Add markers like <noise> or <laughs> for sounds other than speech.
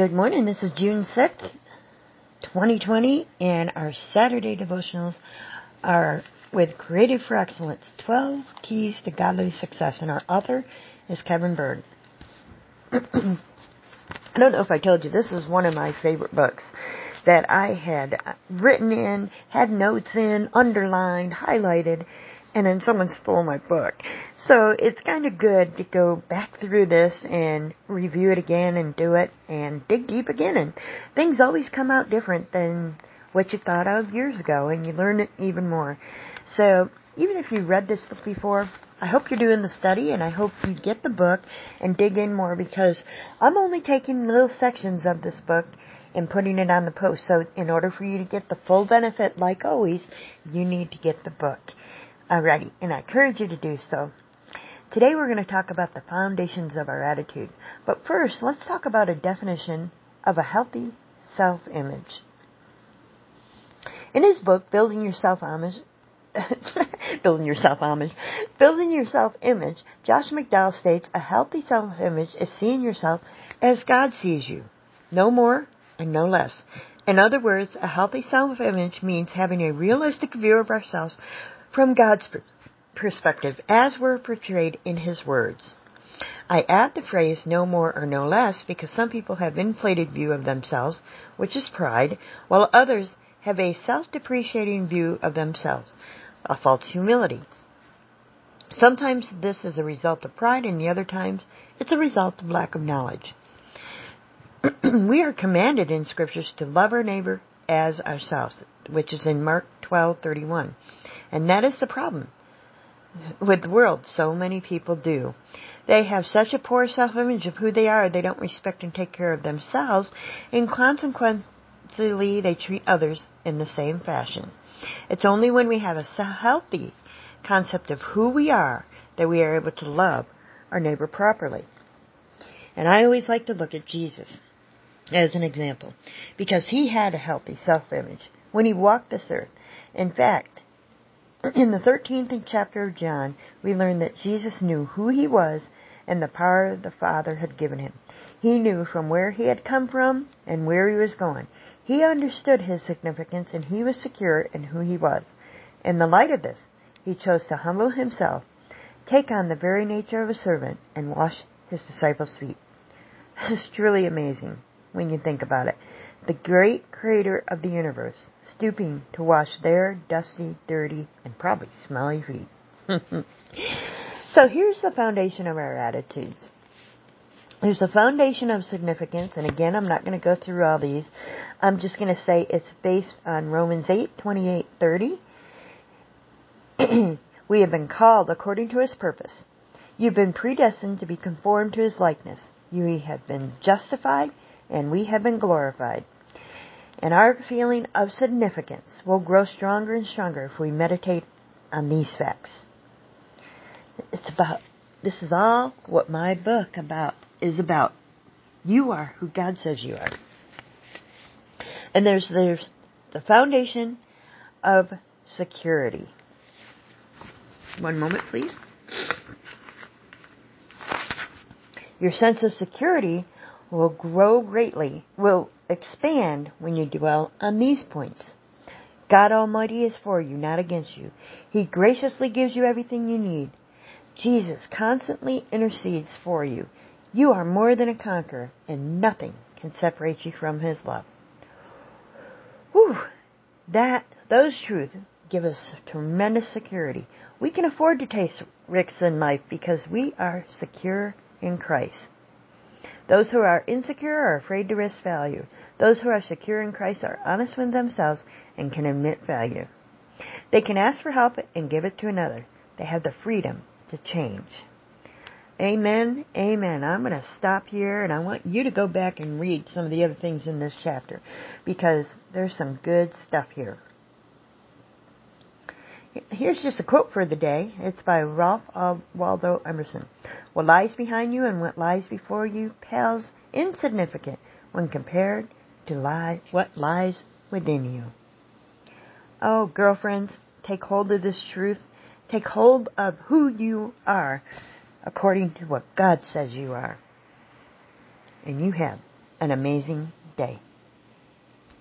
Good morning. This is June 6th, 2020, and our Saturday devotionals are with Created for Excellence 12 Keys to Godly Success, and our author is Kevin Baerg. <clears throat> I don't know if I told you, this was one of my favorite books that I had written in, had notes in, underlined, highlighted, and then someone stole my book. So it's kind of good to go back through this and review it again and do it and dig deep again. And things always come out different than what you thought of years ago and you learn it even more. So even if you read this book before, I hope you're doing the study and I hope you get the book and dig in more because I'm only taking little sections of this book and putting it on the post. So in order for you to get the full benefit, like always, you need to get the book. Alrighty, and I encourage you to do so. Today we're going to talk about the foundations of our attitude. But first, let's talk about a definition of a healthy self-image. In his book, Building Your Self-Image, <laughs> building your self-image, building your self-image, Josh McDowell states a healthy self-image is seeing yourself as God sees you. No more and no less. In other words, a healthy self-image means having a realistic view of ourselves from God's perspective as were portrayed in His words. I add the phrase no more or no less because some people have inflated view of themselves, which is pride, while others have a self-depreciating view of themselves, a false humility. Sometimes this is a result of pride and the other times it's a result of lack of knowledge. <clears throat> we are commanded in scriptures to love our neighbor as ourselves, which is in Mark 12:31. And that is the problem with the world. So many people do. They have such a poor self-image of who they are, they don't respect and take care of themselves, and consequently they treat others in the same fashion. It's only when we have a healthy concept of who we are that we are able to love our neighbor properly. And I always like to look at Jesus as an example because he had a healthy self-image when he walked this earth. In fact, in the 13th chapter of John, we learn that Jesus knew who he was and the power the Father had given him. He knew from where he had come from and where he was going. He understood his significance and he was secure in who he was. In the light of this, he chose to humble himself, take on the very nature of a servant, and wash his disciples' feet. <laughs> This is truly amazing when you think about it the great creator of the universe, stooping to wash their dusty, dirty, and probably smelly feet. <laughs> so here's the foundation of our attitudes. There's a foundation of significance, and again, I'm not going to go through all these. I'm just going to say it's based on Romans 8, 28, 30. <clears throat> we have been called according to his purpose. You've been predestined to be conformed to his likeness. You have been justified and we have been glorified. And our feeling of significance will grow stronger and stronger if we meditate on these facts. It's about, this is all what my book about is about. You are who God says you are. And there's, there's the foundation of security. One moment, please. Your sense of security will grow greatly, will expand when you dwell on these points. God Almighty is for you, not against you. He graciously gives you everything you need. Jesus constantly intercedes for you. You are more than a conqueror, and nothing can separate you from His love. Whew! That, those truths give us tremendous security. We can afford to take risks in life because we are secure in Christ. Those who are insecure are afraid to risk value. Those who are secure in Christ are honest with themselves and can admit value. They can ask for help and give it to another. They have the freedom to change. Amen. Amen. I'm going to stop here and I want you to go back and read some of the other things in this chapter because there's some good stuff here. Here's just a quote for the day. It's by Ralph Waldo Emerson. What lies behind you and what lies before you pales insignificant when compared to lie, what lies within you. Oh, girlfriends, take hold of this truth. Take hold of who you are according to what God says you are. And you have an amazing day.